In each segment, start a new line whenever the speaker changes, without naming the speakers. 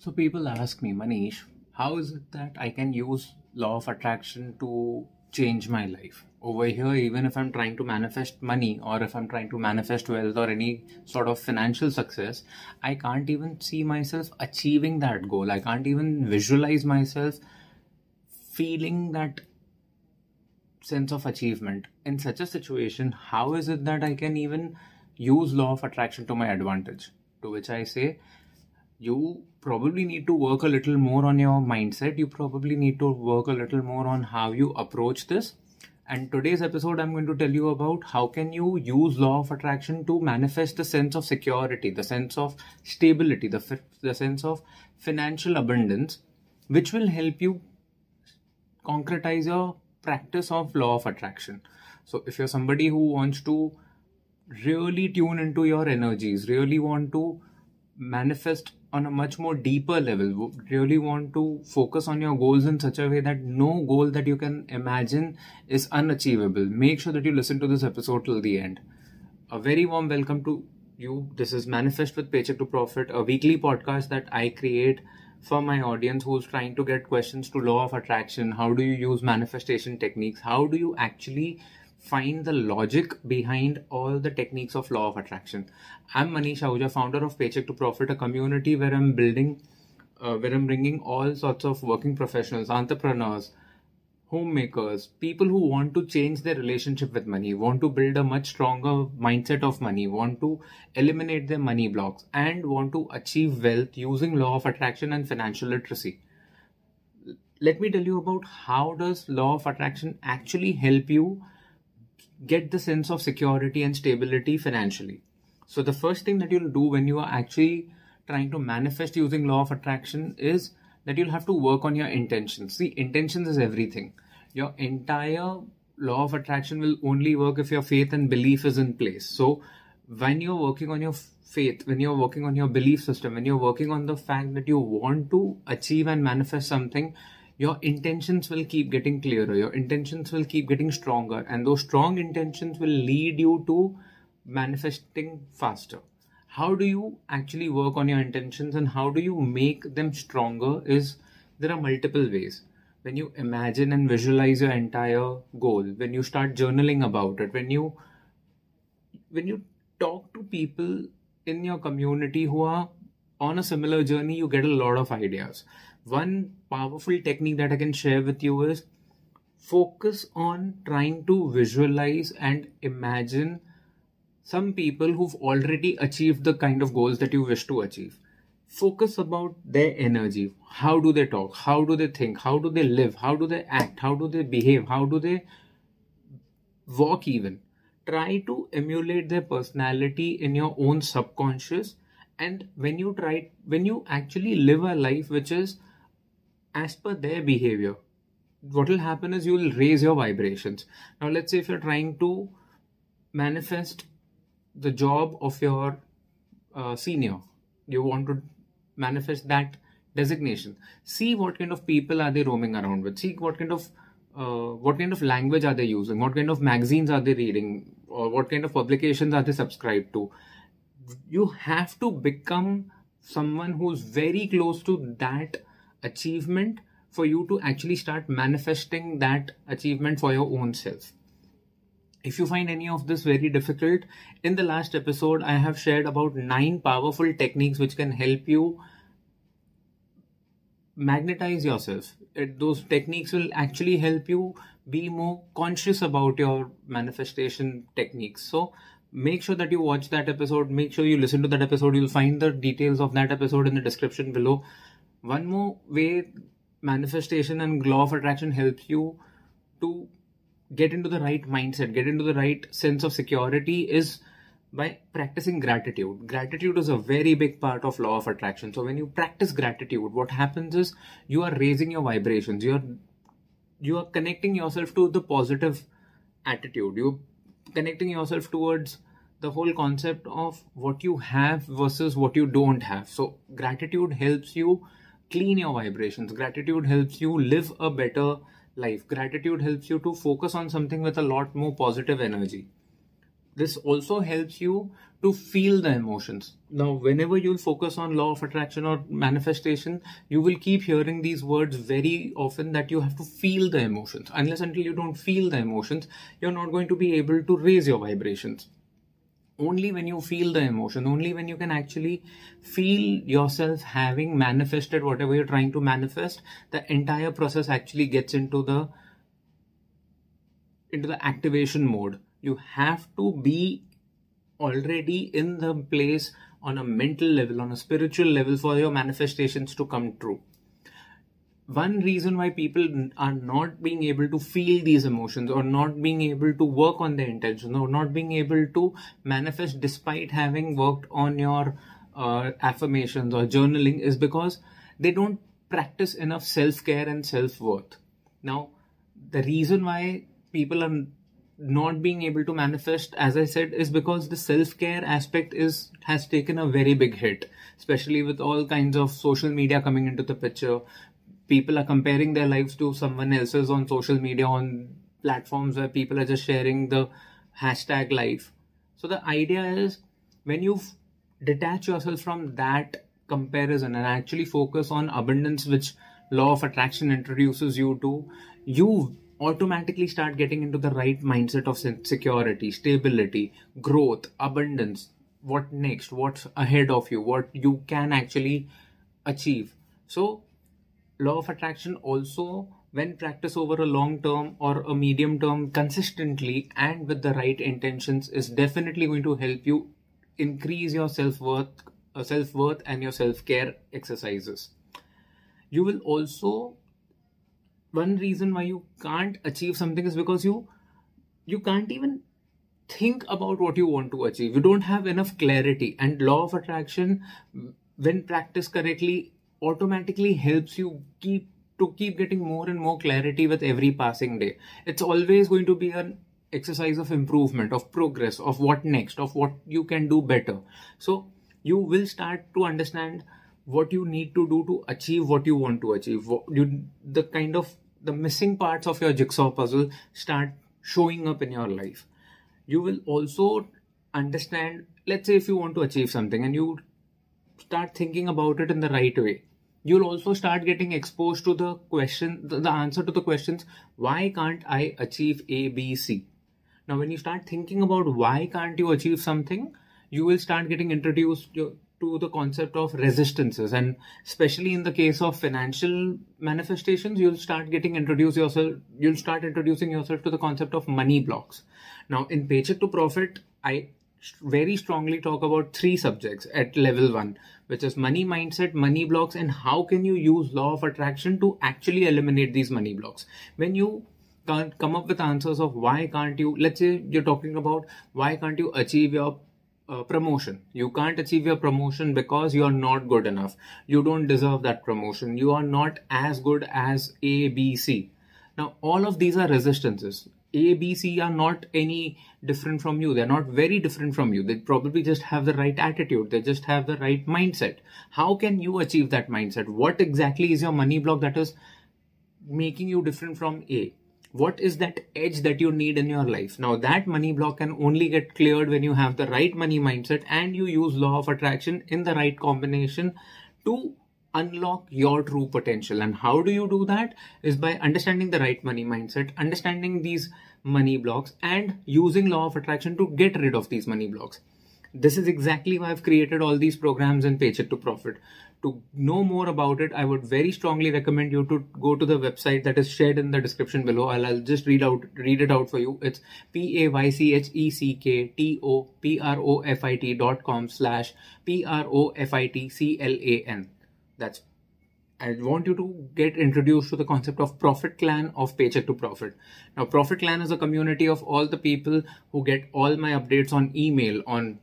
So people ask me, Manish, how is it that I can use law of attraction to change my life? Over here, even if I'm trying to manifest money or if I'm trying to manifest wealth or any sort of financial success, I can't even see myself achieving that goal. I can't even visualize myself feeling that sense of achievement. In such a situation, how is it that I can even use law of attraction to my advantage? To which I say, you probably need to work a little more on your mindset. You probably need to work a little more on how you approach this. And today's episode, I'm going to tell you about how can you use law of attraction to manifest the sense of security, the sense of stability, the, the sense of financial abundance, which will help you concretize your practice of law of attraction. So if you're somebody who wants to really tune into your energies, really want to manifest on a much more deeper level. Really want to focus on your goals in such a way that no goal that you can imagine is unachievable. Make sure that you listen to this episode till the end. A very warm welcome to you. This is manifest with paycheck to profit a weekly podcast that i create for my audience who's trying to get questions to law of attraction. How do you use manifestation techniques? How do you actually find the logic behind all the techniques of law of attraction. I'm Manish Ahuja, founder of Paycheck to Profit, a community where I'm building, uh, where I'm bringing all sorts of working professionals, entrepreneurs, homemakers, people who want to change their relationship with money, want to build a much stronger mindset of money, want to eliminate their money blocks, and want to achieve wealth using law of attraction and financial literacy. Let me tell you about how does law of attraction actually help you get the sense of security and stability financially. So the first thing that you'll do when you are actually trying to manifest using law of attraction is that you'll have to work on your intentions. See, intentions is everything. Your entire law of attraction will only work if your faith and belief is in place. So when you're working on your faith, when you're working on your belief system, when you're working on the fact that you want to achieve and manifest something, your intentions will keep getting clearer. Your intentions will keep getting stronger. And those strong intentions will lead you to manifesting faster. How do you actually work on your intentions and how do you make them stronger is there are multiple ways. When you imagine and visualize your entire goal when you start journaling about it when you when you talk to people in your community who are on a similar journey you get a lot of ideas one powerful technique that I can share with you is focus on trying to visualize and imagine some people who've already achieved the kind of goals that you wish to achieve. Focus about their energy. How do they talk? How do they think? How do they live? How do they act? How do they behave? How do they walk even? Try to emulate their personality in your own subconscious and when you try when you actually live a life which is as per their behavior what will happen is you will raise your vibrations. Now let's say if you're trying to manifest the job of your uh, senior you want to manifest that designation. See what kind of people are they roaming around with. See what kind of uh, what kind of language are they using? What kind of magazines are they reading? Or what kind of publications are they subscribed to? You have to become someone who's very close to that achievement for you to actually start manifesting that achievement for your own self. If you find any of this very difficult, in the last episode, I have shared about nine powerful techniques which can help you magnetize yourself. It, those techniques will actually help you be more conscious about your manifestation techniques. So, make sure that you watch that episode. Make sure you listen to that episode. You'll find the details of that episode in the description below one more way manifestation and law of attraction helps you to get into the right mindset get into the right sense of security is by practicing gratitude. Gratitude is a very big part of law of attraction. So when you practice gratitude what happens is you are raising your vibrations. You are you are connecting yourself to the positive attitude. You're connecting yourself towards the whole concept of what you have versus what you don't have. So gratitude helps you clean your vibrations. Gratitude helps you live a better life. Gratitude helps you to focus on something with a lot more positive energy. this also helps you to feel the emotions. Now, whenever you'll focus on law of attraction or manifestation, you will keep hearing these words very often that you have to feel the emotions. Unless until you don't feel the emotions, you're not going to be able to raise your vibrations. Only when you feel the emotion, only when you can actually feel yourself having manifested whatever you're trying to manifest, the entire process actually gets into the into the activation mode. You have to be already in the place on a mental level, on a spiritual level for your manifestations to come true. One reason why people are not being able to feel these emotions or not being able to work on their intentions or not being able to manifest despite having worked on your uh, affirmations or journaling is because they don't practice enough self care and self worth. Now, the reason why people are not being able to manifest as i said is because the self care aspect is has taken a very big hit especially with all kinds of social media coming into the picture people are comparing their lives to someone else's on social media on platforms where people are just sharing the hashtag life so the idea is when you detach yourself from that comparison and actually focus on abundance which law of attraction introduces you to you automatically start getting into the right mindset of security, stability, growth, abundance. What next? What's ahead of you? What you can actually achieve. So, law of attraction also, when practiced over a long term or a medium term consistently and with the right intentions, is definitely going to help you increase your self worth, uh, self worth, and your self care exercises. You will also one reason why you can't achieve something is because you you can't even think about what you want to achieve you don't have enough clarity and law of attraction when practiced correctly automatically helps you keep to keep getting more and more clarity with every passing day. It's always going to be an exercise of improvement of progress of what next of what you can do better. So you will start to understand what you need to do to achieve what you want to achieve. You the kind of the missing parts of your jigsaw puzzle start showing up in your life. You will also understand let's say if you want to achieve something and you start thinking about it in the right way you'll also start getting exposed to the question the, the answer to the questions why can't i achieve a b c? Now when you start thinking about why can't you achieve something you will start getting introduced to the concept of resistances. And especially in the case of financial manifestations you'll start getting introduced yourself you'll start introducing yourself to the concept of money blocks. Now in paycheck to profit i very strongly talk about three subjects at level 1 which is money mindset money blocks and how can you use law of attraction to actually eliminate these money blocks when you can't come up with answers of why can't you let's say you're talking about why can't you achieve your uh, promotion. You can't achieve your promotion because you're not good enough. You don't deserve that promotion. You are not as good as A, B, C. Now, all of these are resistances. A, B, C are not any different from you. They're not very different from you. They probably just have the right attitude. They just have the right mindset. How can you achieve that mindset? What exactly is your money block that is making you different from A? what is that edge that you need in your life now that money block can only get cleared when you have the right money mindset and you use law of attraction in the right combination to unlock your true potential and how do you do that is by understanding the right money mindset understanding these money blocks and using law of attraction to get rid of these money blocks this is exactly why I've created all these programs in Paycheck to Profit. To know more about it, I would very strongly recommend you to go to the website that is shared in the description below. I'll, I'll just read out read it out for you. It's p a y c h e c k t o p r o f i t dot com slash p r o f i t c l a n. That's I want you to get introduced to the concept of Profit Clan of Paycheck to Profit. Now, Profit Clan is a community of all the people who get all my updates on email, on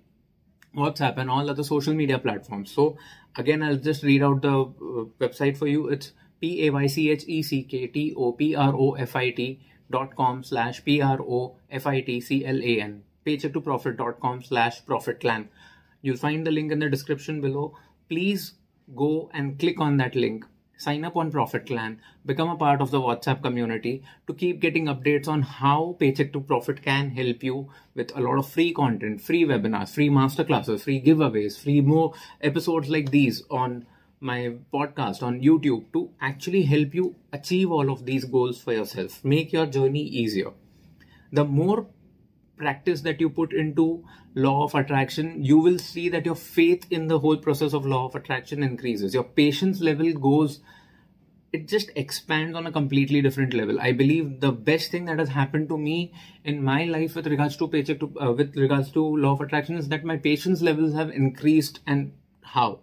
WhatsApp and all other social media platforms. So again, I'll just read out the uh, website for you. It's p a y c h e c k t o p r o f i t dot com slash p r o f i t c l a n paycheck to profit dot com slash profit clan. You'll find the link in the description below. Please go and click on that link. Sign up on Profit Clan, become a part of the WhatsApp community to keep getting updates on how Paycheck to Profit can help you with a lot of free content, free webinars, free masterclasses, free giveaways, free more episodes like these on my podcast on YouTube to actually help you achieve all of these goals for yourself, make your journey easier. The more practice that you put into law of attraction you will see that your faith in the whole process of law of attraction increases. Your patience level goes it just expands on a completely different level. I believe the best thing that has happened to me in my life with regards to paycheck to uh, with regards to law of attraction is that my patience levels have increased. And how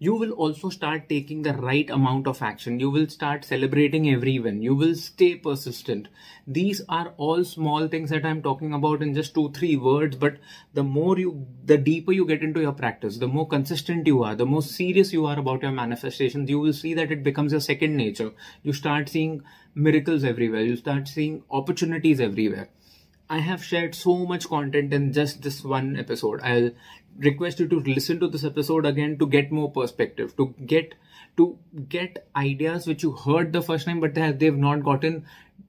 you will also start taking the right amount of action. You will start celebrating every win. You will stay persistent. These are all small things that I'm talking about in just two, three words. But the more you, the deeper you get into your practice, the more consistent you are, the more serious you are about your manifestations, you will see that it becomes your second nature. You start seeing miracles everywhere. You start seeing opportunities everywhere. I have shared so much content in just this one episode. I'll request you to listen to this episode again to get more perspective, to get to get ideas which you heard the first time, but they've not gotten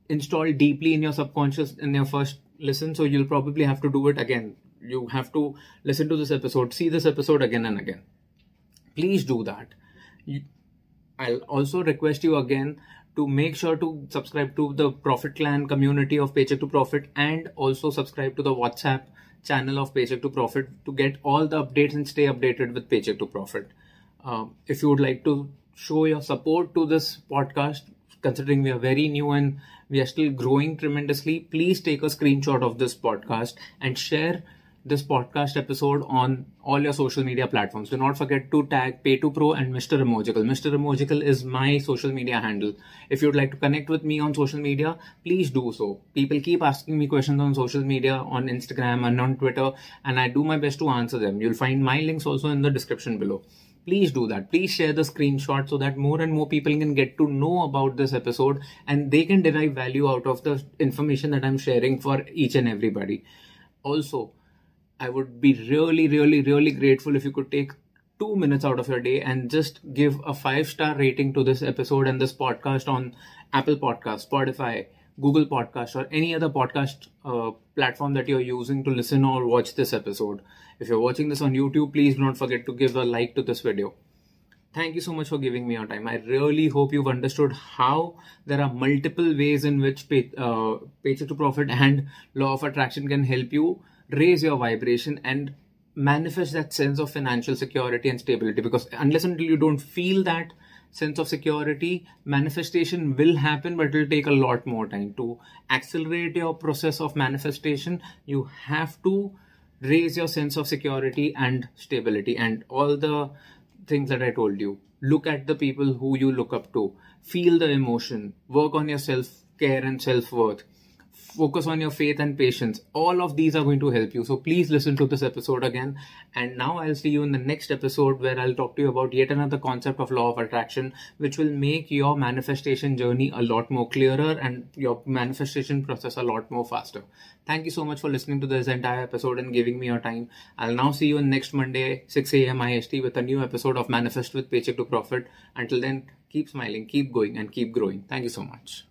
installed deeply in your subconscious in your first listen. So you'll probably have to do it again. You have to listen to this episode, see this episode again and again. Please do that. You, I'll also request you again to make sure to subscribe to the Profit Clan community of Paycheck to Profit and also subscribe to the WhatsApp channel of Paycheck to Profit to get all the updates and stay updated with Paycheck to Profit. Um, if you would like to show your support to this podcast, considering we are very new and we are still growing tremendously, please take a screenshot of this podcast and share this podcast episode on all your social media platforms. Do not forget to tag PayToPro and Mr. Emojical. Mr. Emojical is my social media handle. If you'd like to connect with me on social media, please do so. People keep asking me questions on social media, on Instagram and on Twitter, and I do my best to answer them. You'll find my links also in the description below. Please do that. Please share the screenshot so that more and more people can get to know about this episode and they can derive value out of the information that I'm sharing for each and everybody. Also, I would be really, really, really grateful if you could take two minutes out of your day and just give a five star rating to this episode and this podcast on Apple Podcast, Spotify, Google Podcast, or any other podcast uh, platform that you're using to listen or watch this episode. If you're watching this on YouTube, please don't forget to give a like to this video. Thank you so much for giving me your time. I really hope you've understood how there are multiple ways in which pay, uh, Paycheck to Profit and Law of Attraction can help you raise your vibration and manifest that sense of financial security and stability. Because unless until you don't feel that sense of security manifestation will happen but it will take a lot more time. To accelerate your process of manifestation you have to raise your sense of security and stability. And all the things that i told you look at the people who you look up to. Feel the emotion. Work on your self care and self worth focus on your faith and patience. All of these are going to help you. So please listen to this episode again. And now I'll see you in the next episode where I'll talk to you about yet another concept of law of attraction, which will make your manifestation journey a lot more clearer and your manifestation process a lot more faster. Thank you so much for listening to this entire episode and giving me your time. I'll now see you next Monday, 6 a.m. IST with a new episode of Manifest with Paycheck to Profit. Until then, keep smiling, keep going, and keep growing. Thank you so much.